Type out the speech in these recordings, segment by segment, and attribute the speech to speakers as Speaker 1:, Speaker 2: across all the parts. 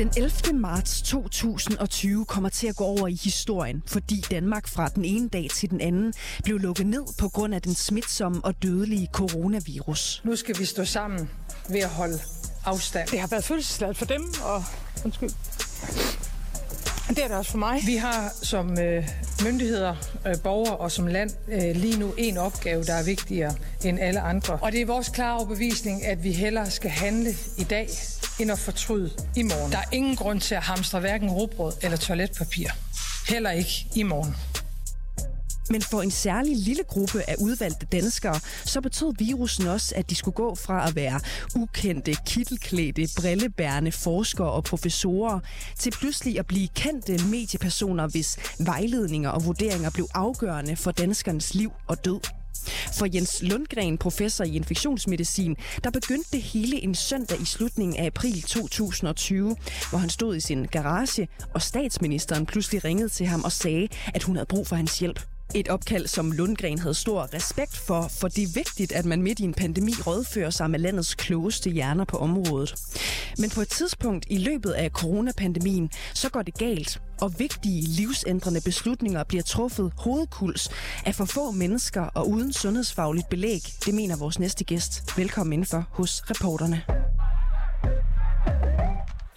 Speaker 1: Den 11. marts 2020 kommer til at gå over i historien, fordi Danmark fra den ene dag til den anden blev lukket ned på grund af den smitsomme og dødelige coronavirus.
Speaker 2: Nu skal vi stå sammen ved at holde afstand.
Speaker 3: Det har været følelsesladet for dem, og undskyld. Det er det også for mig.
Speaker 2: Vi har som øh, myndigheder, øh, borgere og som land øh, lige nu en opgave, der er vigtigere end alle andre. Og det er vores klare overbevisning, at vi hellere skal handle i dag, end at fortryde i morgen. Der er ingen grund til at hamstre hverken rugbrød eller toiletpapir. Heller ikke i morgen.
Speaker 1: Men for en særlig lille gruppe af udvalgte danskere, så betød virusen også, at de skulle gå fra at være ukendte, kittelklædte, brillebærende forskere og professorer, til pludselig at blive kendte mediepersoner, hvis vejledninger og vurderinger blev afgørende for danskernes liv og død. For Jens Lundgren, professor i infektionsmedicin, der begyndte det hele en søndag i slutningen af april 2020, hvor han stod i sin garage, og statsministeren pludselig ringede til ham og sagde, at hun havde brug for hans hjælp. Et opkald, som Lundgren havde stor respekt for, for det er vigtigt, at man midt i en pandemi rådfører sig med landets klogeste hjerner på området. Men på et tidspunkt i løbet af coronapandemien, så går det galt, og vigtige livsændrende beslutninger bliver truffet hovedkuls af for få mennesker og uden sundhedsfagligt belæg. Det mener vores næste gæst. Velkommen indenfor hos reporterne.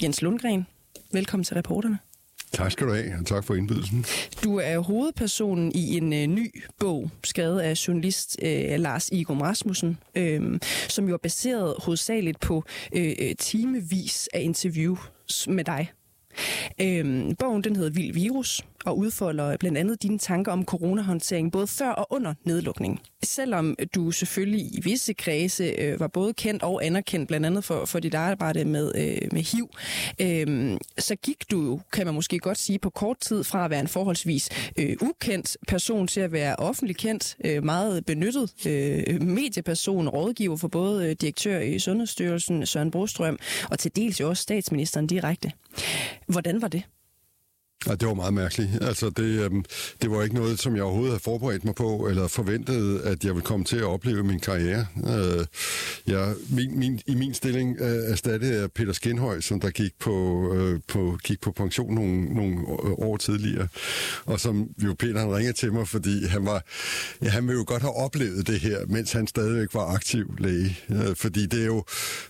Speaker 1: Jens Lundgren, velkommen til reporterne.
Speaker 4: Tak skal du have, og tak for indbydelsen.
Speaker 1: Du er hovedpersonen i en øh, ny bog, skrevet af journalist øh, Lars Igor Rasmussen, øh, som jo er baseret hovedsageligt på øh, øh timevis af interviews med dig. Øh, bogen den hedder Vild Virus og udfolder øh, blandt andet dine tanker om coronahåndtering både før og under nedlukningen. Selvom du selvfølgelig i visse kredse øh, var både kendt og anerkendt blandt andet for, for dit arbejde med, øh, med HIV, øh, så gik du jo, kan man måske godt sige, på kort tid fra at være en forholdsvis øh, ukendt person til at være offentlig kendt, øh, meget benyttet øh, medieperson, rådgiver for både øh, direktør i Sundhedsstyrelsen, Søren Brostrøm, og til dels jo også statsministeren direkte. Hvordan var det?
Speaker 4: Ja, det var meget mærkeligt. Altså, det, øhm, det var ikke noget, som jeg overhovedet havde forberedt mig på, eller forventet, at jeg ville komme til at opleve min karriere. Øh, jeg, min, min, I min stilling øh, erstattede jeg Peter Skinhøj, som der gik på, øh, på, gik på pension nogle, nogle år tidligere. Og som jo Peter han ringede til mig, fordi han var, ja, han ville jo godt have oplevet det her, mens han stadigvæk var aktiv læge. Øh, fordi det er jo,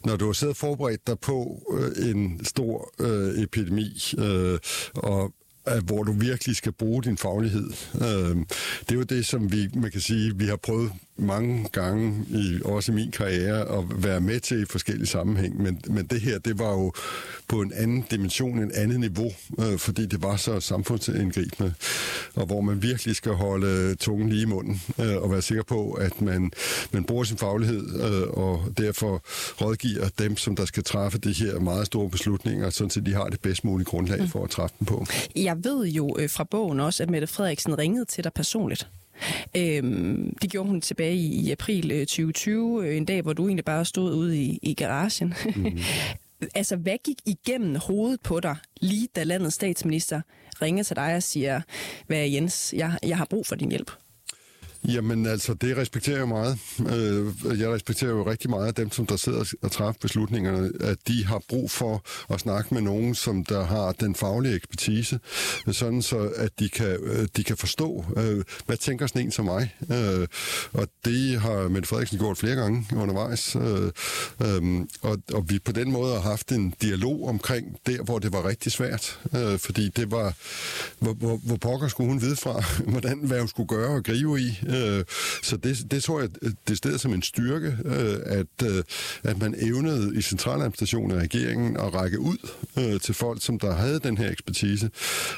Speaker 4: når du har siddet forberedt dig på øh, en stor øh, epidemi, øh, og hvor du virkelig skal bruge din faglighed. Øh, det er jo det, som vi, man kan sige, vi har prøvet mange gange, i, også i min karriere, at være med til i forskellige sammenhæng. Men, men det her, det var jo på en anden dimension, en andet niveau, øh, fordi det var så samfundsindgribende, og hvor man virkelig skal holde tungen lige i munden, øh, og være sikker på, at man, man bruger sin faglighed, øh, og derfor rådgiver dem, som der skal træffe de her meget store beslutninger, sådan at de har det bedst mulige grundlag for at træffe dem på.
Speaker 1: Jeg ved jo øh, fra bogen også, at Mette Frederiksen ringede til dig personligt. Øhm, det gjorde hun tilbage i, i april 2020, øh, en dag, hvor du egentlig bare stod ude i, i garagen. Mm. altså, hvad gik igennem hovedet på dig, lige da landets statsminister ringer til dig og siger, hvad Jens, jeg, jeg har brug for din hjælp?
Speaker 4: Jamen altså, det respekterer jeg meget. Øh, jeg respekterer jo rigtig meget af dem, som der sidder og træffer beslutningerne, at de har brug for at snakke med nogen, som der har den faglige ekspertise, sådan så at de kan, øh, de kan forstå, øh, hvad tænker sådan en som mig. Og det har Mette Frederiksen gjort flere gange undervejs. Øhm, og, og vi på den måde har haft en dialog omkring der, hvor det var rigtig svært. Fordi det var, hvor, hvor, hvor pokker skulle hun vide fra, hvordan, hvad hun skulle gøre og gribe i Øh, så det, det tror jeg, det steder som en styrke, øh, at, øh, at man evnede i centraladministrationen af regeringen at række ud øh, til folk, som der havde den her ekspertise.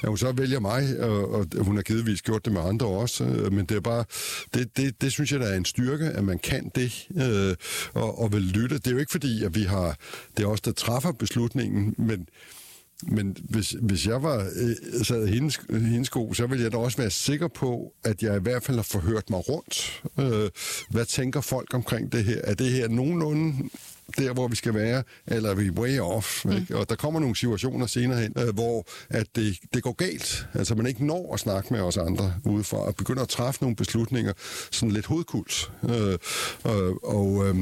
Speaker 4: At hun så vælger mig, og, hun har givetvis gjort det med andre også, øh, men det er bare, det, det, det synes jeg, der er en styrke, at man kan det, øh, og, og vil lytte. Det er jo ikke fordi, at vi har, det er os, der træffer beslutningen, men men hvis, hvis jeg var øh, sad i hendes, hendes sko, så ville jeg da også være sikker på, at jeg i hvert fald har forhørt mig rundt. Øh, hvad tænker folk omkring det her? Er det her nogenlunde der, hvor vi skal være, eller er vi way off? Mm. Ikke? Og der kommer nogle situationer senere hen, øh, hvor at det, det går galt. Altså man ikke når at snakke med os andre udefra, og begynder at træffe nogle beslutninger sådan lidt hovedkuls. Øh, og, og, øh,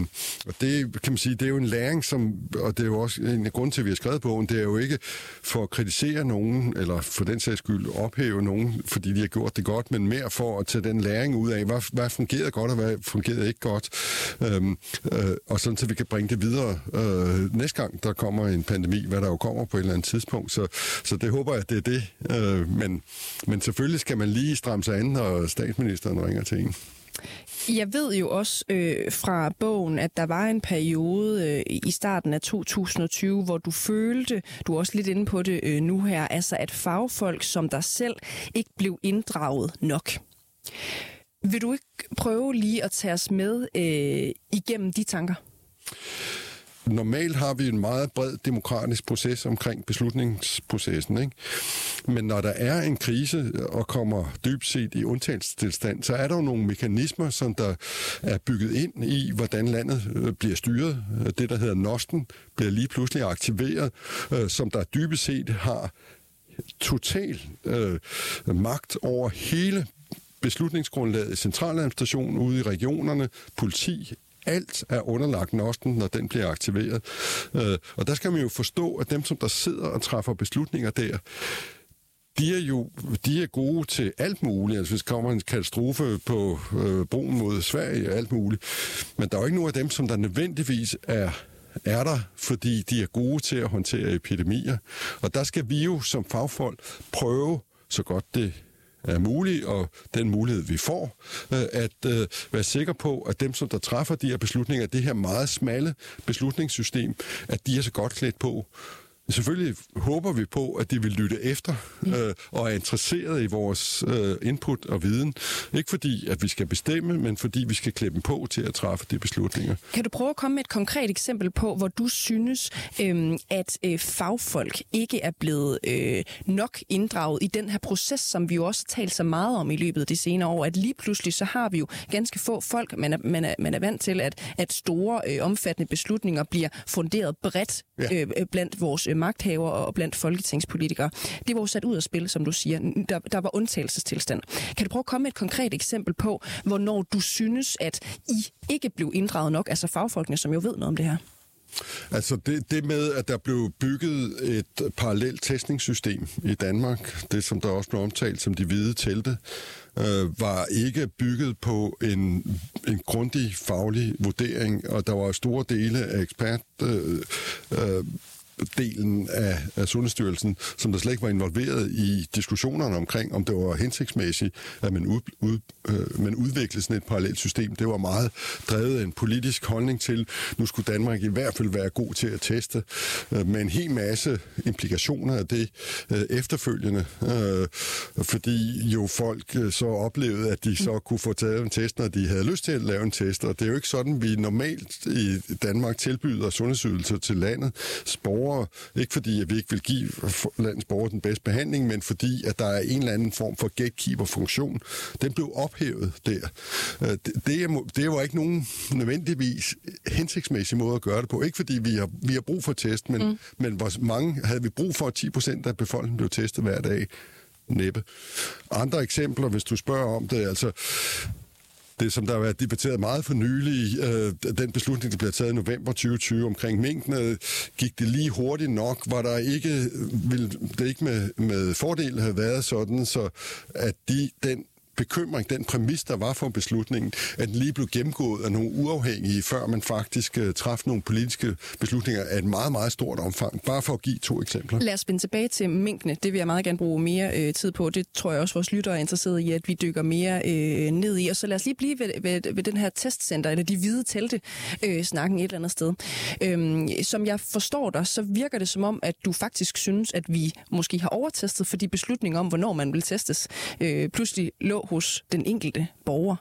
Speaker 4: og det kan man sige, det er jo en læring, som, og det er jo også en grund til, at vi har skrevet bogen, det er jo ikke for at kritisere nogen, eller for den sags skyld ophæve nogen, fordi de har gjort det godt, men mere for at tage den læring ud af, hvad, hvad fungerede godt, og hvad fungerede ikke godt. Øh, øh, og sådan, så vi kan bringe det videre øh, næste gang, der kommer en pandemi, hvad der jo kommer på et eller andet tidspunkt. Så, så det håber jeg, det er det. Øh, men, men selvfølgelig skal man lige stramme sig an, når statsministeren ringer til en.
Speaker 1: Jeg ved jo også øh, fra bogen, at der var en periode øh, i starten af 2020, hvor du følte, du er også lidt inde på det øh, nu her, altså at fagfolk som dig selv ikke blev inddraget nok. Vil du ikke prøve lige at tage os med øh, igennem de tanker?
Speaker 4: Normalt har vi en meget bred demokratisk proces omkring beslutningsprocessen. Ikke? Men når der er en krise og kommer dybt set i undtagelsestilstand, så er der jo nogle mekanismer, som der er bygget ind i, hvordan landet øh, bliver styret. Det, der hedder NOSTEN, bliver lige pludselig aktiveret, øh, som der dybest set har total øh, magt over hele beslutningsgrundlaget i centraladministrationen ude i regionerne, politi, alt er underlagt NOSTEN, når den bliver aktiveret. Øh, og der skal man jo forstå, at dem, som der sidder og træffer beslutninger der, de er jo de er gode til alt muligt. Altså hvis der kommer en katastrofe på øh, broen mod Sverige og alt muligt. Men der er jo ikke nogen af dem, som der nødvendigvis er er der, fordi de er gode til at håndtere epidemier. Og der skal vi jo som fagfolk prøve, så godt det er mulig, og den mulighed, vi får, øh, at øh, være sikker på, at dem, som der træffer de her beslutninger, det her meget smalle beslutningssystem, at de er så godt klædt på, Selvfølgelig håber vi på, at de vil lytte efter øh, og er interesseret i vores øh, input og viden. Ikke fordi, at vi skal bestemme, men fordi vi skal klæde dem på til at træffe de beslutninger.
Speaker 1: Kan du prøve at komme med et konkret eksempel på, hvor du synes, øh, at øh, fagfolk ikke er blevet øh, nok inddraget i den her proces, som vi jo også har talt så meget om i løbet af de senere år, at lige pludselig så har vi jo ganske få folk, man er, man er, man er vant til, at, at store, øh, omfattende beslutninger bliver funderet bredt ja. øh, blandt vores øh, Øh, magthaver og blandt folketingspolitikere. Det var jo sat ud af spil, som du siger. Der, der var undtagelsestilstand. Kan du prøve at komme med et konkret eksempel på, hvornår du synes, at I ikke blev inddraget nok, altså fagfolkene, som jo ved noget om det her?
Speaker 4: Altså det, det med, at der blev bygget et parallelt testningssystem i Danmark, det som der også blev omtalt som de hvide telte, øh, var ikke bygget på en, en grundig faglig vurdering, og der var store dele af ekspert... Øh, øh, delen af, af Sundhedsstyrelsen, som der slet ikke var involveret i diskussionerne omkring, om det var hensigtsmæssigt, at man, ud, ud, øh, man udviklede sådan et parallelt system. Det var meget drevet af en politisk holdning til, nu skulle Danmark i hvert fald være god til at teste, øh, med en hel masse implikationer af det øh, efterfølgende, øh, fordi jo folk øh, så oplevede, at de så kunne få taget en test, når de havde lyst til at lave en test, og det er jo ikke sådan, vi normalt i Danmark tilbyder sundhedsydelser til landet. Sport borgere. Ikke fordi, at vi ikke vil give landets borgere den bedste behandling, men fordi, at der er en eller anden form for gatekeeper-funktion. Den blev ophævet der. Øh, det, det, det var ikke nogen nødvendigvis hensigtsmæssig måde at gøre det på. Ikke fordi vi har, vi har brug for test, men, mm. men hvor mange havde vi brug for, at 10 procent af befolkningen blev testet hver dag? Næppe. Andre eksempler, hvis du spørger om det, altså det, som der har været debatteret meget for nylig, øh, den beslutning, der blev taget i november 2020 omkring minkene, øh, gik det lige hurtigt nok? Var der ikke, øh, ville det ikke med, med fordel have været sådan, så at de, den bekymring, den præmis, der var for beslutningen, at den lige blev gennemgået af nogle uafhængige, før man faktisk øh, uh, træffede nogle politiske beslutninger af et meget, meget stort omfang. Bare for at give to eksempler.
Speaker 1: Lad os vende tilbage til minkene. Det vil jeg meget gerne bruge mere øh, tid på. Det tror jeg også, vores lyttere er interesseret i, at vi dykker mere øh, ned i. Og så lad os lige blive ved, ved, ved den her testcenter, eller de hvide telte, øh, snakken et eller andet sted. Øhm, som jeg forstår dig, så virker det som om, at du faktisk synes, at vi måske har overtestet, for de om, hvornår man vil testes, øh, pludselig lå hos den enkelte borger.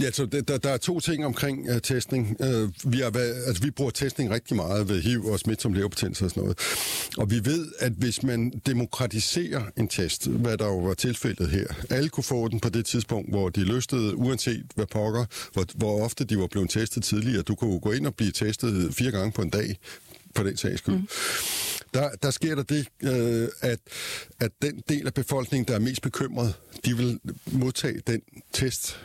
Speaker 4: Ja, så der, der er to ting omkring uh, testning. Uh, vi, er, altså, vi bruger testning rigtig meget ved HIV og smitsom leverbetændelse og sådan noget. Og vi ved, at hvis man demokratiserer en test, hvad der jo var tilfældet her, alle kunne få den på det tidspunkt, hvor de lystede, uanset hvad pokker, hvor, hvor ofte de var blevet testet tidligere. Du kunne gå ind og blive testet fire gange på en dag, på den sags skyld. Mm. Der, der sker der det, øh, at, at den del af befolkningen, der er mest bekymret, de vil modtage den test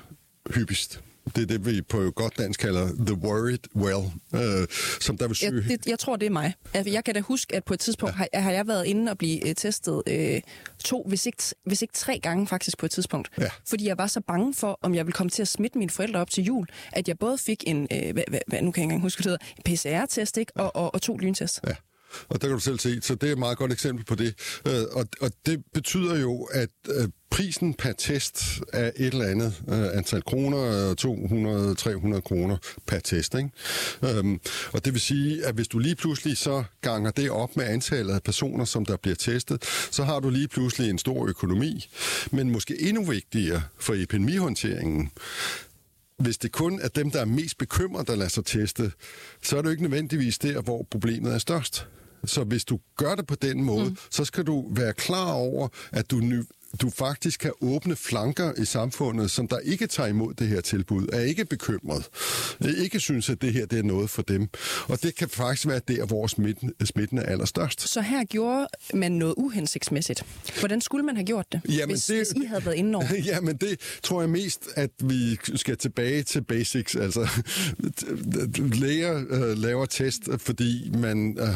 Speaker 4: hyppigst. Det er det, vi på godt dansk kalder the worried well, øh, som der vil søge...
Speaker 1: Jeg, det, jeg tror, det er mig. Jeg kan da huske, at på et tidspunkt ja. har, har jeg været inde og blive uh, testet øh, to, hvis ikke, hvis ikke tre gange faktisk på et tidspunkt. Ja. Fordi jeg var så bange for, om jeg ville komme til at smitte mine forældre op til jul, at jeg både fik en, øh, hvad, hvad, nu kan jeg ikke engang huske, det hedder, PCR-test ikke? Og, og, og to lyntest. Ja.
Speaker 4: Og der kan du selv se, så det er et meget godt eksempel på det. Øh, og, og det betyder jo, at øh, prisen per test er et eller andet øh, antal kroner, øh, 200-300 kroner per test. Ikke? Øhm, og det vil sige, at hvis du lige pludselig så ganger det op med antallet af personer, som der bliver testet, så har du lige pludselig en stor økonomi. Men måske endnu vigtigere for epidemihåndteringen, hvis det kun er dem, der er mest bekymrede, der lader sig teste, så er det jo ikke nødvendigvis der, hvor problemet er størst. Så hvis du gør det på den måde, mm. så skal du være klar over, at du du faktisk kan åbne flanker i samfundet, som der ikke tager imod det her tilbud, er ikke bekymret, ikke synes, at det her det er noget for dem. Og det kan faktisk være der, hvor smitten, smitten er allerstørst.
Speaker 1: Så her gjorde man noget uhensigtsmæssigt. Hvordan skulle man have gjort det, jamen hvis, det, hvis I havde været inde over?
Speaker 4: Jamen det tror jeg mest, at vi skal tilbage til basics. Altså, læger uh, laver test, fordi man uh,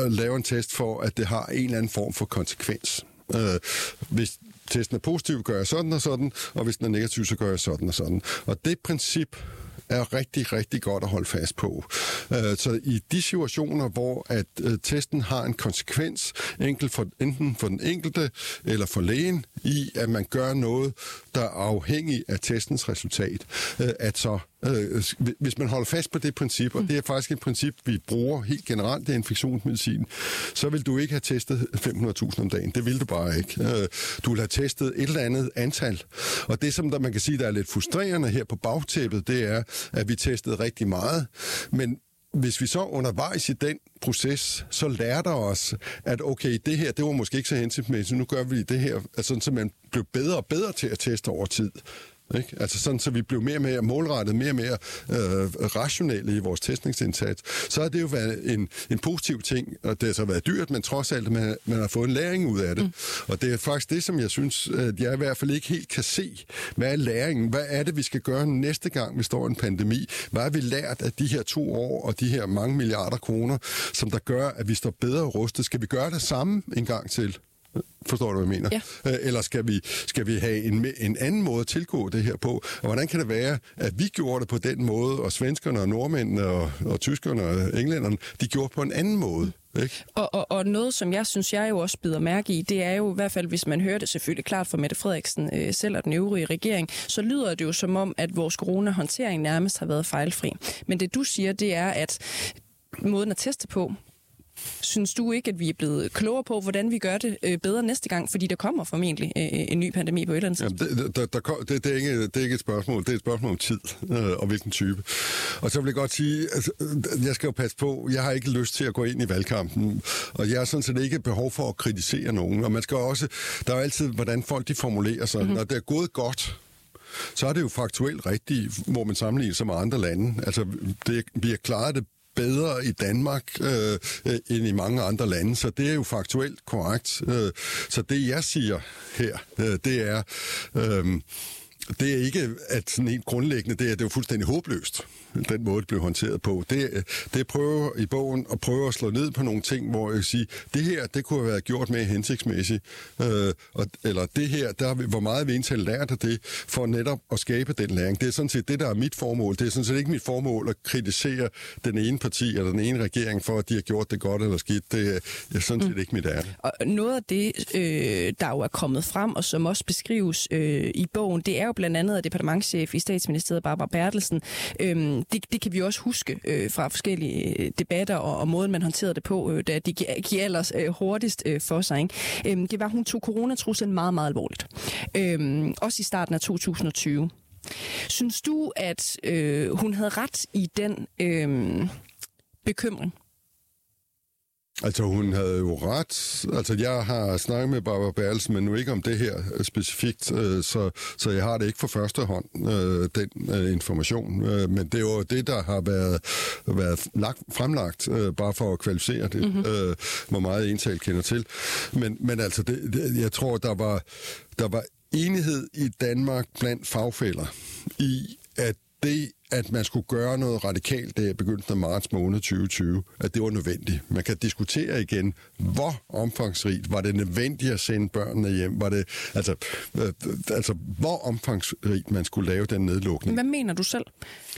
Speaker 4: uh, laver en test for, at det har en eller anden form for konsekvens. Øh, hvis testen er positiv, gør jeg sådan og sådan, og hvis den er negativ, så gør jeg sådan og sådan. Og det princip er rigtig, rigtig godt at holde fast på. Øh, så i de situationer, hvor at øh, testen har en konsekvens, enkelt for, enten for den enkelte eller for lægen, i at man gør noget, der er afhængig af testens resultat, øh, at så Øh, hvis man holder fast på det princip, og det er faktisk et princip, vi bruger helt generelt, det er infektionsmedicin, så vil du ikke have testet 500.000 om dagen. Det vil du bare ikke. Øh, du vil have testet et eller andet antal. Og det, som der, man kan sige, der er lidt frustrerende her på bagtæppet, det er, at vi testede rigtig meget, men hvis vi så undervejs i den proces, så lærer der os, at okay, det her, det var måske ikke så hensigtsmæssigt, nu gør vi det her, altså, så man blev bedre og bedre til at teste over tid. Ikke? Altså sådan, så vi blev mere og mere målrettet, mere og mere øh, rationelle i vores testningsindsats. Så har det jo været en, en positiv ting, og det har så været dyrt, men trods alt, man, man har fået en læring ud af det. Mm. Og det er faktisk det, som jeg synes, at jeg i hvert fald ikke helt kan se. Hvad er læringen? Hvad er det, vi skal gøre næste gang, vi står i en pandemi? Hvad har vi lært af de her to år og de her mange milliarder kroner, som der gør, at vi står bedre rustet? Skal vi gøre det samme en gang til? Forstår du, hvad jeg mener? Ja. Øh, eller skal vi, skal vi have en, en anden måde at tilgå det her på? Og hvordan kan det være, at vi gjorde det på den måde, og svenskerne og nordmændene og, og tyskerne og englænderne, de gjorde på en anden måde? Ikke?
Speaker 1: Og, og, og noget, som jeg synes, jeg jo også bider mærke i, det er jo i hvert fald, hvis man hører det selvfølgelig klart fra Mette Frederiksen øh, selv og den øvrige regering, så lyder det jo som om, at vores corona-håndtering nærmest har været fejlfri. Men det du siger, det er, at måden at teste på, Synes du ikke, at vi er blevet klogere på, hvordan vi gør det øh, bedre næste gang? Fordi der kommer formentlig øh, en ny pandemi på et eller andet tidspunkt.
Speaker 4: Jamen, det, der, der, det, det, er ikke, det er ikke et spørgsmål. Det er et spørgsmål om tid øh, og hvilken type. Og så vil jeg godt sige, altså, jeg skal jo passe på, jeg har ikke lyst til at gå ind i valgkampen, og jeg har sådan set ikke behov for at kritisere nogen. Og man skal også, der er jo altid, hvordan folk de formulerer sig. Mm-hmm. Når det er gået godt, så er det jo faktuelt rigtigt, hvor man sammenligner sig med andre lande. Altså, det, vi har klaret det bedre i Danmark øh, øh, end i mange andre lande, så det er jo faktuelt korrekt. Øh, så det jeg siger her, øh, det er, øh, det er ikke at sådan helt grundlæggende, det er, det er jo fuldstændig håbløst den måde, det blev håndteret på. Det, det prøver i bogen at prøve at slå ned på nogle ting, hvor jeg siger, det her, det kunne have været gjort mere hensigtsmæssigt. Øh, og, eller det her, der, hvor meget vi egentlig lært af det, for netop at skabe den læring. Det er sådan set det, der er mit formål. Det er sådan set ikke mit formål at kritisere den ene parti eller den ene regering for, at de har gjort det godt eller skidt. Det er sådan set mm. ikke mit ærne.
Speaker 1: Og noget af det, øh, der jo er kommet frem, og som også beskrives øh, i bogen, det er jo blandt andet, at departementchef i statsministeriet, Barbara Bertelsen, øh, det, det kan vi også huske øh, fra forskellige øh, debatter og, og måden, man håndterede det på, øh, da de gik ellers øh, hurtigst øh, for sig. Ikke? Øh, det var, hun tog coronatruslen meget, meget alvorligt. Øh, også i starten af 2020. Synes du, at øh, hun havde ret i den øh, bekymring?
Speaker 4: Altså, hun havde jo ret. Altså, jeg har snakket med Barbara Berlsen, men nu ikke om det her øh, specifikt, øh, så, så jeg har det ikke for første hånd, øh, den øh, information. Øh, men det er jo det, der har været, været lagt, fremlagt, øh, bare for at kvalificere det, mm-hmm. øh, hvor meget ental kender til. Men, men altså, det, det, jeg tror, der var, der var enighed i Danmark blandt fagfælder i, at det at man skulle gøre noget radikalt der i begyndelsen af marts måned 2020, at det var nødvendigt. Man kan diskutere igen, hvor omfangsrigt var det nødvendigt at sende børnene hjem? Var det, altså, øh, altså hvor omfangsrigt man skulle lave den nedlukning?
Speaker 1: Hvad mener du selv?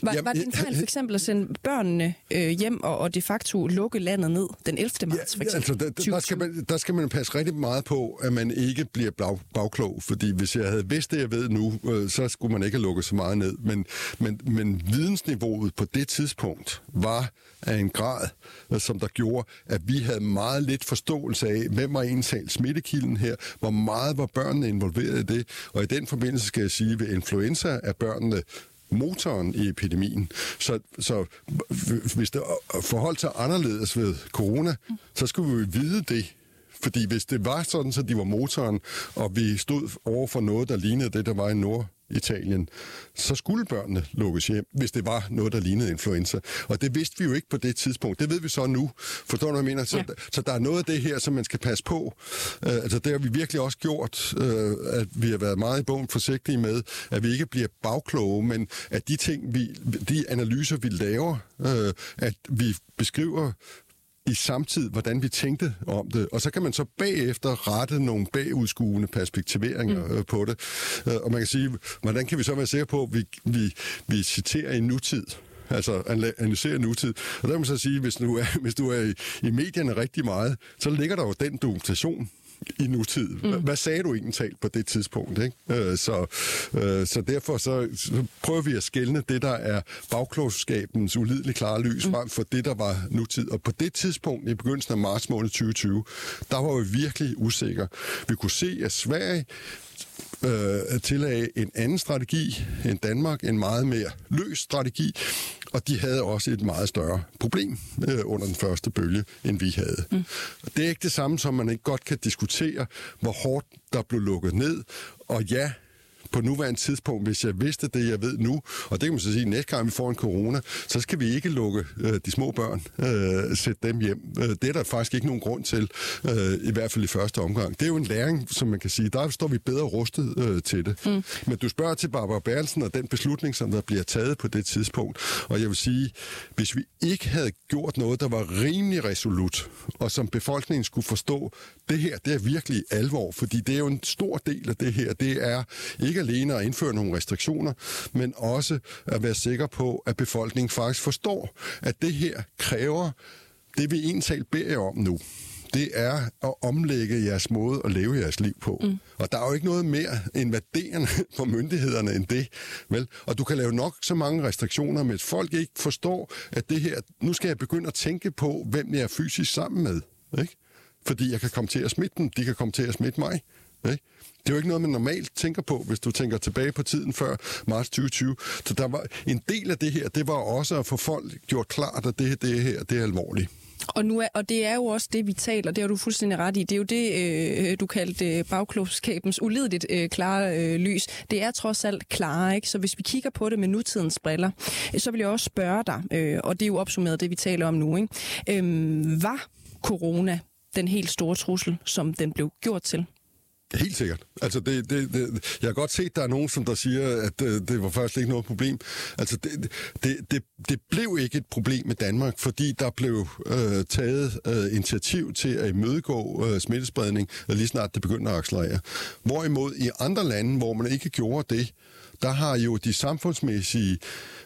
Speaker 1: Var, Jamen, var det en fejl for eksempel at sende børnene øh, hjem og, og de facto lukke landet ned den 11. marts? For
Speaker 4: ja, altså, der, der, skal man, der skal man passe rigtig meget på, at man ikke bliver bag, bagklog, fordi hvis jeg havde vidst det, jeg ved nu, øh, så skulle man ikke have lukket så meget ned. Men, men, men vidensniveauet på det tidspunkt var af en grad, øh, som der gjorde, at vi havde meget lidt forståelse af, hvem var egentlig smittekilden her, hvor meget var børnene involveret i det, og i den forbindelse skal jeg sige, at ved influenza er børnene motoren i epidemien. Så, så hvis det øh, forholdt sig anderledes ved corona, så skulle vi vide det. Fordi hvis det var sådan, så de var motoren, og vi stod over for noget, der lignede det, der var i Nord Italien, så skulle børnene lukkes hjem, hvis det var noget, der lignede influenza. Og det vidste vi jo ikke på det tidspunkt. Det ved vi så nu. Forstår du, hvad jeg mener? Så, ja. så der er noget af det her, som man skal passe på. Uh, altså det har vi virkelig også gjort, uh, at vi har været meget i bogen forsigtige med, at vi ikke bliver bagkloge, men at de ting, vi, de analyser, vi laver, uh, at vi beskriver i samtid, hvordan vi tænkte om det. Og så kan man så bagefter rette nogle bagudskuende perspektiveringer mm. Øh, på det. Øh, og man kan sige, hvordan kan vi så være sikre på, at vi, vi, vi citerer i nutid? altså analysere nutid. Og der kan man så sige, hvis du er, hvis du er i, i medierne rigtig meget, så ligger der jo den dokumentation i nutid. Mm. Hvad sagde du egentlig talt på det tidspunkt? Ikke? Øh, så, øh, så derfor så, så prøver vi at skælne det, der er bagklogskabens ulideligt klare lys, mm. frem for det, der var nutid. Og på det tidspunkt, i begyndelsen af marts måned 2020, der var vi virkelig usikre. Vi kunne se, at Sverige øh, tillagde en anden strategi end Danmark, en meget mere løs strategi, og de havde også et meget større problem øh, under den første bølge, end vi havde. Mm. Det er ikke det samme, som man ikke godt kan diskutere, hvor hårdt der blev lukket ned, og ja, på nuværende tidspunkt, hvis jeg vidste det, jeg ved nu, og det kan man så sige, næste gang vi får en corona, så skal vi ikke lukke øh, de små børn, øh, sætte dem hjem. Øh, det er der faktisk ikke nogen grund til, øh, i hvert fald i første omgang. Det er jo en læring, som man kan sige, der står vi bedre rustet øh, til det. Mm. Men du spørger til Barbara Berlsen og den beslutning, som der bliver taget på det tidspunkt, og jeg vil sige, hvis vi ikke havde gjort noget, der var rimelig resolut, og som befolkningen skulle forstå, det her, det er virkelig alvor, fordi det er jo en stor del af det her, det er ikke ikke alene at indføre nogle restriktioner, men også at være sikker på, at befolkningen faktisk forstår, at det her kræver det, vi egentlig beder om nu det er at omlægge jeres måde at leve jeres liv på. Mm. Og der er jo ikke noget mere invaderende for myndighederne end det. Vel? Og du kan lave nok så mange restriktioner, men folk ikke forstår, at det her, nu skal jeg begynde at tænke på, hvem jeg er fysisk sammen med. Ikke? Fordi jeg kan komme til at smitte dem, de kan komme til at smitte mig. Ikke? Det er jo ikke noget, man normalt tænker på, hvis du tænker tilbage på tiden før marts 2020. Så der var en del af det her, det var også at få folk gjort klart, at det, det her det er alvorligt.
Speaker 1: Og, nu er, og det er jo også det, vi taler, det har du fuldstændig ret i. Det er jo det, øh, du kaldte øh, bagklogskabens ulideligt øh, klare øh, lys. Det er trods alt klare, ikke? Så hvis vi kigger på det med nutidens briller, øh, så vil jeg også spørge dig, øh, og det er jo opsummeret det, vi taler om nu, ikke? Øh, var corona den helt store trussel, som den blev gjort til?
Speaker 4: Helt sikkert. Altså, det, det, det, jeg har godt set, at der er nogen, som der siger, at det, det var faktisk ikke noget problem. Altså, det, det, det, det blev ikke et problem i Danmark, fordi der blev øh, taget øh, initiativ til at imødegå øh, smittespredning, lige snart det begyndte at accelerere. Hvorimod i andre lande, hvor man ikke gjorde det, der har jo de samfundsmæssige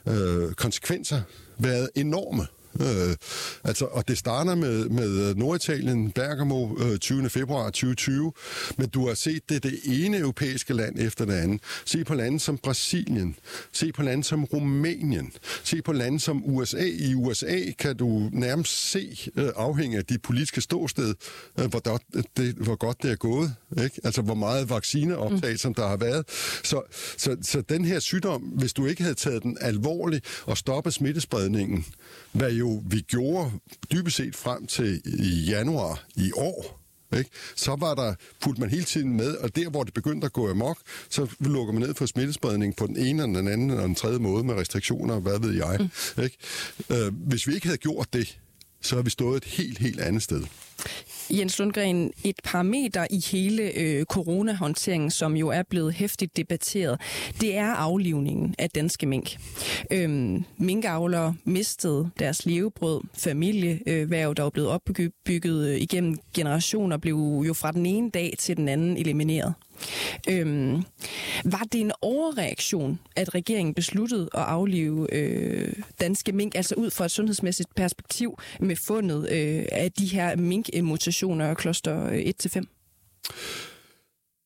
Speaker 4: øh, konsekvenser været enorme. Øh, altså, og det starter med, med Norditalien, Bergamo, øh, 20. februar 2020, men du har set det det ene europæiske land efter det andet. Se på lande som Brasilien, se på lande som Rumænien, se på lande som USA. I USA kan du nærmest se, øh, afhængig af dit politiske ståsted, øh, hvor, der, det, hvor godt det er gået. Ikke? Altså, hvor meget vaccineoptag, mm. som der har været. Så, så, så den her sygdom, hvis du ikke havde taget den alvorligt og stoppet smittespredningen, hvad jo vi gjorde dybest set frem til i januar i år, ikke? Så var der, putt man hele tiden med, og der, hvor det begyndte at gå amok, så lukker man ned for smittespredning på den ene, og den anden og den tredje måde med restriktioner, hvad ved jeg. Mm. Ikke? Øh, hvis vi ikke havde gjort det, så har vi stået et helt, helt andet sted.
Speaker 1: Jens Lundgren, et parameter i hele øh, coronahåndteringen, som jo er blevet hæftigt debatteret, det er aflivningen af danske mink. Øhm, minkavlere mistede deres levebrød, familieværv, øh, der var blevet opbygget øh, igennem generationer, blev jo fra den ene dag til den anden elimineret. Øhm, var det en overreaktion, at regeringen besluttede at aflive øh, danske mink, altså ud fra et sundhedsmæssigt perspektiv med fundet øh, af de her minkmutationer kloster 1-5?
Speaker 4: Øh,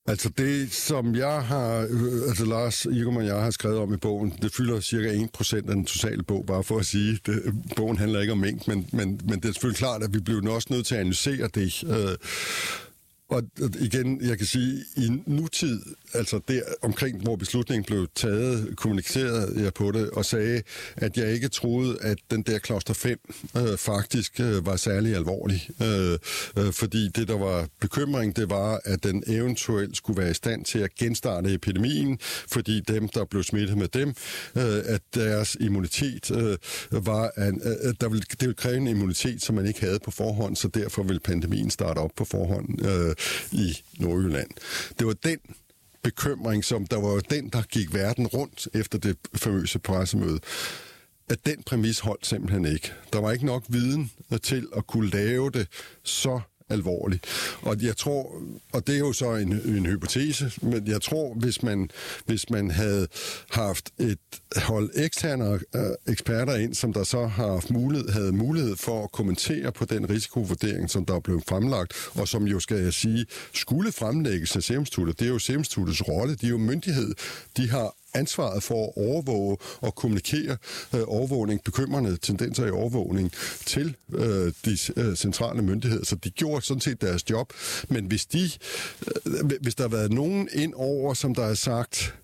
Speaker 4: altså det, som jeg har, øh, altså Lars Igum og jeg har skrevet om i bogen, det fylder cirka 1% af den totale bog, bare for at sige, det, bogen handler ikke om mink, men, men, men det er selvfølgelig klart, at vi bliver også nødt til at analysere det. Øh, og igen, jeg kan sige, i nutid, altså der omkring, hvor beslutningen blev taget, kommunikerede jeg på det og sagde, at jeg ikke troede, at den der kloster 5 øh, faktisk øh, var særlig alvorlig. Øh, øh, fordi det, der var bekymring, det var, at den eventuelt skulle være i stand til at genstarte epidemien, fordi dem, der blev smittet med dem, øh, at deres immunitet øh, var, en, øh, der ville, det ville kræve en immunitet, som man ikke havde på forhånd, så derfor ville pandemien starte op på forhånd. Øh, i Nordjylland. Det var den bekymring, som der var den, der gik verden rundt efter det famøse pressemøde at den præmis holdt simpelthen ikke. Der var ikke nok viden til at kunne lave det så alvorlig. Og jeg tror, og det er jo så en, en hypotese, men jeg tror, hvis man, hvis man havde haft et hold eksterne øh, eksperter ind, som der så har haft mulighed, havde mulighed for at kommentere på den risikovurdering, som der er blevet fremlagt, og som jo, skal jeg sige, skulle fremlægges af Serum Det er jo Serum rolle, de er jo myndighed. De har ansvaret for at overvåge og kommunikere øh, overvågning, bekymrende tendenser i overvågning til øh, de øh, centrale myndigheder. Så de gjorde sådan set deres job. Men hvis, de, øh, hvis der har været nogen ind over, som der har sagt,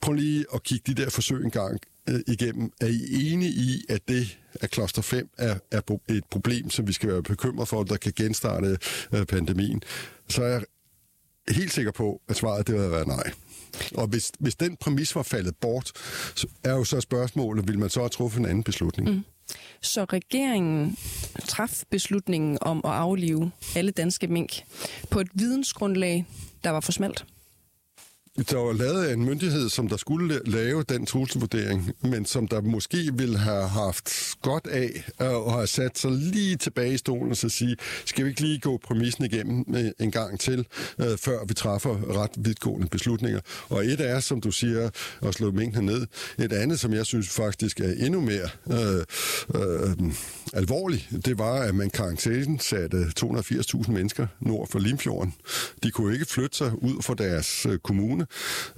Speaker 4: prøv lige at kigge de der forsøg en gang øh, igennem. Er I enige i, at det, at kloster 5 er, er et problem, som vi skal være bekymret for, der kan genstarte øh, pandemien? Så er jeg helt sikker på, at svaret det har været nej. Og hvis, hvis den præmis var faldet bort, så er jo så spørgsmålet, vil man så have truffet en anden beslutning? Mm.
Speaker 1: Så regeringen traf beslutningen om at aflive alle danske mink på et vidensgrundlag, der var for smalt?
Speaker 4: Der var lavet en myndighed, som der skulle lave den trusselvurdering, men som der måske ville have haft godt af at have sat sig lige tilbage i stolen og så sige, skal vi ikke lige gå præmissen igennem øh, en gang til, øh, før vi træffer ret vidtgående beslutninger. Og et er, som du siger, at slå mængden ned. Et andet, som jeg synes faktisk er endnu mere øh, øh, alvorligt, det var, at man karantænen satte 280.000 mennesker nord for Limfjorden. De kunne ikke flytte sig ud fra deres øh, kommune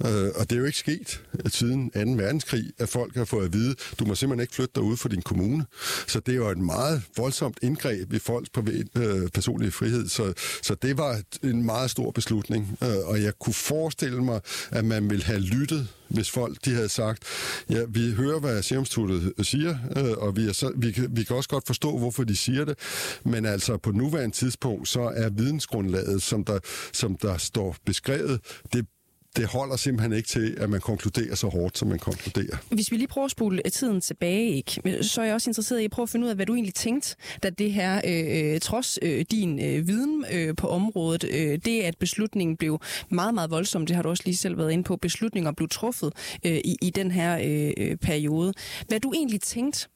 Speaker 4: kommune, øh, og det er jo ikke sket siden 2. verdenskrig, at folk har fået at vide, du må simpelthen ikke flytte dig ud fra din kommune. Så det er jo et meget voldsomt indgreb i folks øh, personlige frihed. Så, så det var en meget stor beslutning, øh, og jeg kunne forestille mig, at man ville have lyttet hvis folk de havde sagt, ja, vi hører, hvad Serumstudiet siger, øh, og vi, er så, vi, kan, vi kan også godt forstå, hvorfor de siger det, men altså på nuværende tidspunkt, så er vidensgrundlaget, som der, som der står beskrevet, det det holder simpelthen ikke til, at man konkluderer så hårdt, som man konkluderer.
Speaker 1: Hvis vi lige prøver at spole tiden tilbage, ikke? så er jeg også interesseret i at prøve at finde ud af, hvad du egentlig tænkte, da det her, øh, øh, trods øh, din øh, viden øh, på området, øh, det at beslutningen blev meget, meget voldsom, det har du også lige selv været inde på, beslutninger blev truffet øh, i, i den her øh, øh periode. Hvad du egentlig tænkte,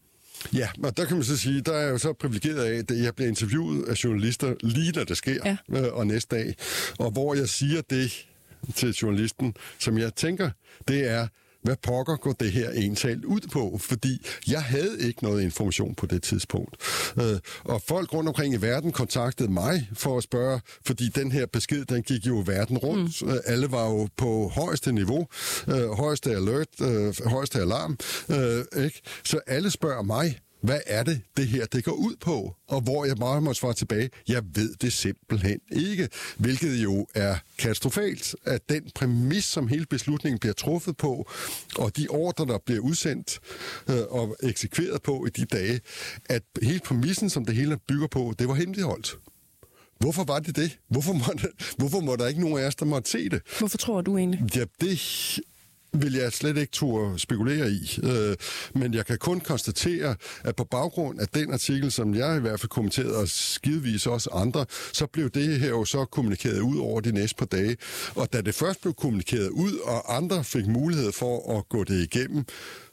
Speaker 4: Ja, og der kan man så sige, der er jeg jo så privilegeret af, at jeg bliver interviewet af journalister lige da det sker, ja. øh, og næste dag. Og hvor jeg siger det, til journalisten, som jeg tænker, det er, hvad pokker går det her entalt ud på? Fordi jeg havde ikke noget information på det tidspunkt. Øh, og folk rundt omkring i verden kontaktede mig for at spørge, fordi den her besked, den gik jo verden rundt. Mm. Øh, alle var jo på højeste niveau, øh, højeste alert, øh, højeste alarm. Øh, ikke? Så alle spørger mig, hvad er det, det her det går ud på? Og hvor jeg bare må svare tilbage, jeg ved det simpelthen ikke. Hvilket jo er katastrofalt, at den præmis, som hele beslutningen bliver truffet på, og de ordre, der bliver udsendt øh, og eksekveret på i de dage, at hele præmissen, som det hele bygger på, det var hemmeligholdt. Hvorfor var det det? Hvorfor må, der, hvorfor må der ikke nogen af os, der måtte se det?
Speaker 1: Hvorfor tror du egentlig?
Speaker 4: Ja, det vil jeg slet ikke turde spekulere i. Øh, men jeg kan kun konstatere, at på baggrund af den artikel, som jeg i hvert fald kommenterede, og skidevis også andre, så blev det her jo så kommunikeret ud over de næste par dage. Og da det først blev kommunikeret ud, og andre fik mulighed for at gå det igennem,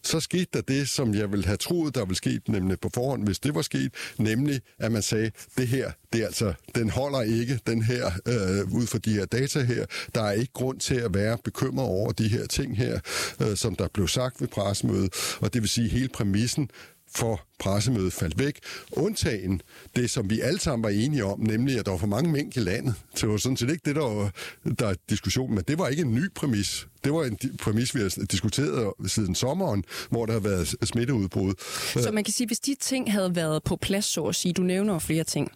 Speaker 4: så skete der det, som jeg ville have troet, der ville ske nemlig på forhånd, hvis det var sket, nemlig at man sagde, det her, det er altså, den holder ikke, den her, øh, ud fra de her data her. Der er ikke grund til at være bekymret over de her ting her, øh, som der blev sagt ved pressemødet, og det vil sige hele præmissen for pressemødet faldt væk. Undtagen det, som vi alle sammen var enige om, nemlig at der var for mange mængd i landet. Så det var sådan set ikke det, der var der er diskussion, men det var ikke en ny præmis. Det var en præmis, vi har diskuteret siden sommeren, hvor der har været smitteudbrud.
Speaker 1: Så man kan sige, hvis de ting havde været på plads, så at sige, du nævner flere ting,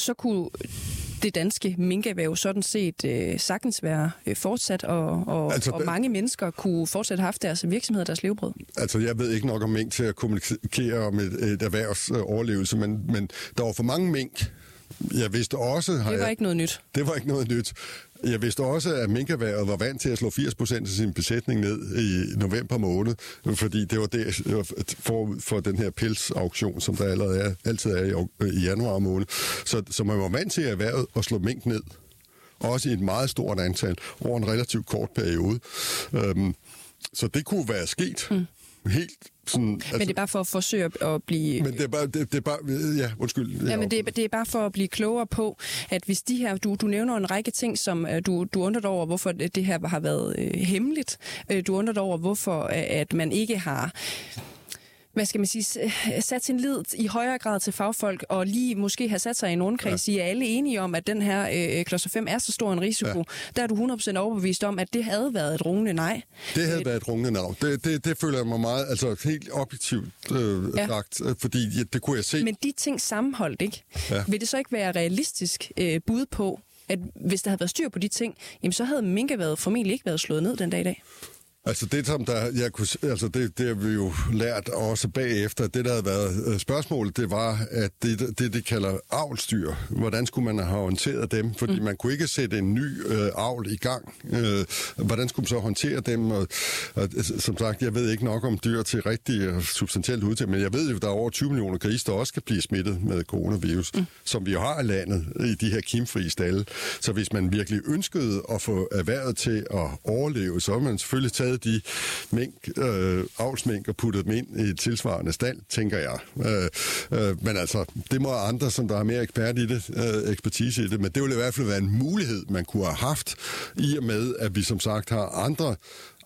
Speaker 1: så kunne det danske minkerhverv sådan set øh, sagtens være øh, fortsat, og, og, altså, og mange mennesker kunne fortsat have haft deres virksomhed og deres levebrød.
Speaker 4: Altså, jeg ved ikke nok om mink til at kommunikere om et, et erhvervs øh, overlevelse, men, men der var for mange mink. Jeg vidste også...
Speaker 1: Har det var
Speaker 4: jeg,
Speaker 1: ikke noget nyt.
Speaker 4: Det var ikke noget nyt. Jeg vidste også, at minkerværet var vant til at slå 80% af sin besætning ned i november måned, fordi det var det for, for den her pelsauktion, som der allerede er, altid er i, øh, i januar måned. Så, så man var vant til at erhvervet at slå mink ned. Også i et meget stort antal over en relativt kort periode. Øhm, så det kunne være sket. Mm helt sådan...
Speaker 1: Altså, men det er bare for at forsøge at blive...
Speaker 4: Men det er bare... Det, det er bare ja, undskyld.
Speaker 1: Ja, men det, er, det er bare for at blive klogere på, at hvis de her... Du, du nævner en række ting, som uh, du, du undrer over, hvorfor det her har været uh, hemmeligt. Uh, du undrer over, hvorfor uh, at man ikke har hvad skal man sige, sat sin lid i højere grad til fagfolk, og lige måske have sat sig i en rundkreds ja. i, er alle enige om, at den her øh, kloster 5 er så stor en risiko. Ja. Der er du 100% overbevist om, at det havde været et rungende nej.
Speaker 4: Det havde øh, været et rungende nej. Det, det, det føler jeg mig meget, altså helt objektivt øh, ja. sagt, øh, fordi ja, det kunne jeg se.
Speaker 1: Men de ting sammenholdt, ikke? Ja. Vil det så ikke være realistisk øh, bud på, at hvis der havde været styr på de ting, jamen så havde minkeværet formentlig ikke været slået ned den dag i dag?
Speaker 4: Altså det, som der, jeg kunne, altså det, det har vi jo lært også bagefter. Det, der havde været øh, spørgsmålet, det var, at det, det, det kalder avlstyr. Hvordan skulle man have håndteret dem? Fordi mm. man kunne ikke sætte en ny øh, avl i gang. Øh, hvordan skulle man så håndtere dem? Og, og, som sagt, jeg ved ikke nok om dyr til rigtig uh, substantielt ud til, men jeg ved jo, at der er over 20 millioner grise, der også kan blive smittet med coronavirus, mm. som vi jo har i landet i de her kimfri stalle. Så hvis man virkelig ønskede at få erhvervet til at overleve, så har man selvfølgelig taget taget de mink, øh, avlsmink og puttet dem ind i et tilsvarende stand, tænker jeg. Øh, øh, men altså, det må andre, som der er mere ekspert i det, øh, ekspertise i det, men det ville i hvert fald være en mulighed, man kunne have haft, i og med, at vi som sagt har andre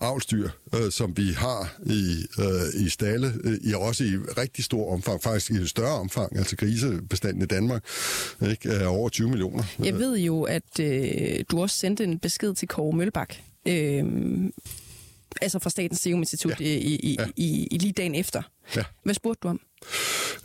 Speaker 4: avlstyr, øh, som vi har i, øh, i stalle, øh, i også i rigtig stor omfang, faktisk i et større omfang, altså grisebestanden i Danmark, ikke, er over 20 millioner.
Speaker 1: Jeg ved jo, at øh, du også sendte en besked til Kåre Mølbak, øh, altså fra Statens Serum Institut ja. i, i, ja. i, i lige dagen efter. Ja. Hvad spurgte du om?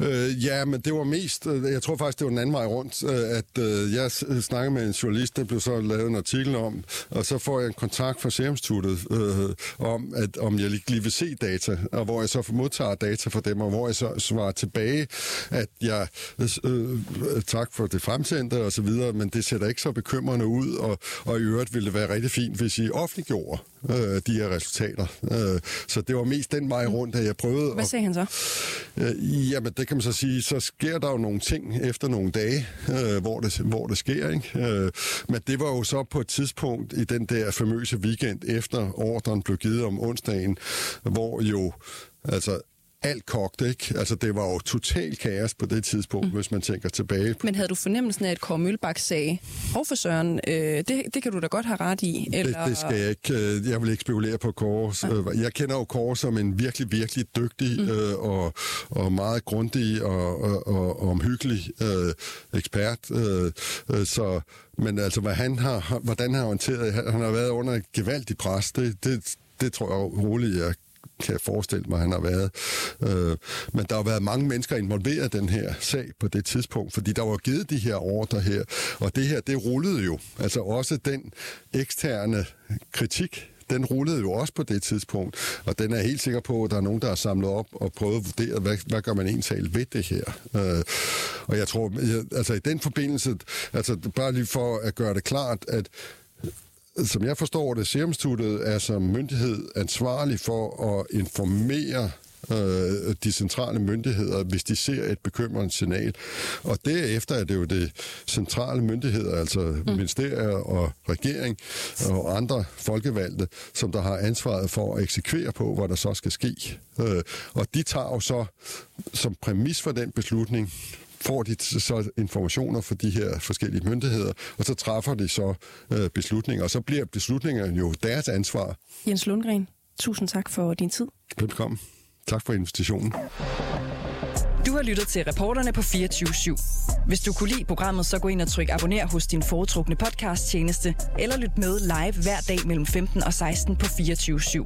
Speaker 4: Øh, ja, men det var mest, øh, jeg tror faktisk, det var den anden vej rundt, øh, at øh, jeg snakkede med en journalist, der blev så lavet en artikel om, og så får jeg en kontakt fra Serum Instituttet øh, om, at om jeg lige vil se data, og hvor jeg så modtager data fra dem, og hvor jeg så svarer tilbage, at jeg, øh, tak for det fremsendte og så videre, men det ser da ikke så bekymrende ud, og, og i øvrigt ville det være rigtig fint, hvis I offentliggjorde øh, de her resultater. Øh, så det var mest den vej rundt, at jeg prøvede...
Speaker 1: Hvad sagde han så?
Speaker 4: Øh, jamen, det kan man så sige, så sker der jo nogle ting efter nogle dage, øh, hvor, det, hvor det sker. Ikke? Øh, men det var jo så på et tidspunkt i den der famøse weekend efter ordren blev givet om onsdagen, hvor jo altså alt kogt, ikke? Altså, det var jo total kaos på det tidspunkt, mm. hvis man tænker tilbage.
Speaker 1: Men havde du fornemmelsen af, at Kåre Mølbak sagde, hov for Søren, øh, det, det kan du da godt have ret i?
Speaker 4: Eller... Det, det skal jeg ikke. Øh, jeg vil ikke spekulere på Kåre. Ja. Jeg kender jo Kåre som en virkelig, virkelig dygtig mm. øh, og, og meget grundig og, og, og, og omhyggelig øh, ekspert. Øh, øh, så, men altså, hvad han har, hvordan han har håndteret, han har været under et gevaldigt pres, det, det, det tror jeg roligt, jeg kan jeg forestille mig, han har været. Øh, men der har været mange mennesker involveret i den her sag på det tidspunkt, fordi der var givet de her ordre her, og det her, det rullede jo. Altså også den eksterne kritik, den rullede jo også på det tidspunkt, og den er helt sikker på, at der er nogen, der har samlet op og prøvet at vurdere, hvad, hvad gør man egentlig ved det her. Øh, og jeg tror, jeg, altså i den forbindelse, altså bare lige for at gøre det klart, at som jeg forstår det, Serum er som myndighed ansvarlig for at informere øh, de centrale myndigheder, hvis de ser et bekymrende signal. Og derefter er det jo det centrale myndigheder, altså mm. ministerier og regering og andre folkevalgte, som der har ansvaret for at eksekvere på, hvad der så skal ske. Øh, og de tager jo så som præmis for den beslutning får de så informationer fra de her forskellige myndigheder, og så træffer de så øh, beslutninger, og så bliver beslutningerne jo deres ansvar.
Speaker 1: Jens Lundgren, tusind tak for din tid.
Speaker 4: Velkommen. Tak for invitationen.
Speaker 1: Du har lyttet til reporterne på 24 /7. Hvis du kunne lide programmet, så gå ind og tryk abonner hos din foretrukne podcast-tjeneste, eller lyt med live hver dag mellem 15 og 16 på 24 /7.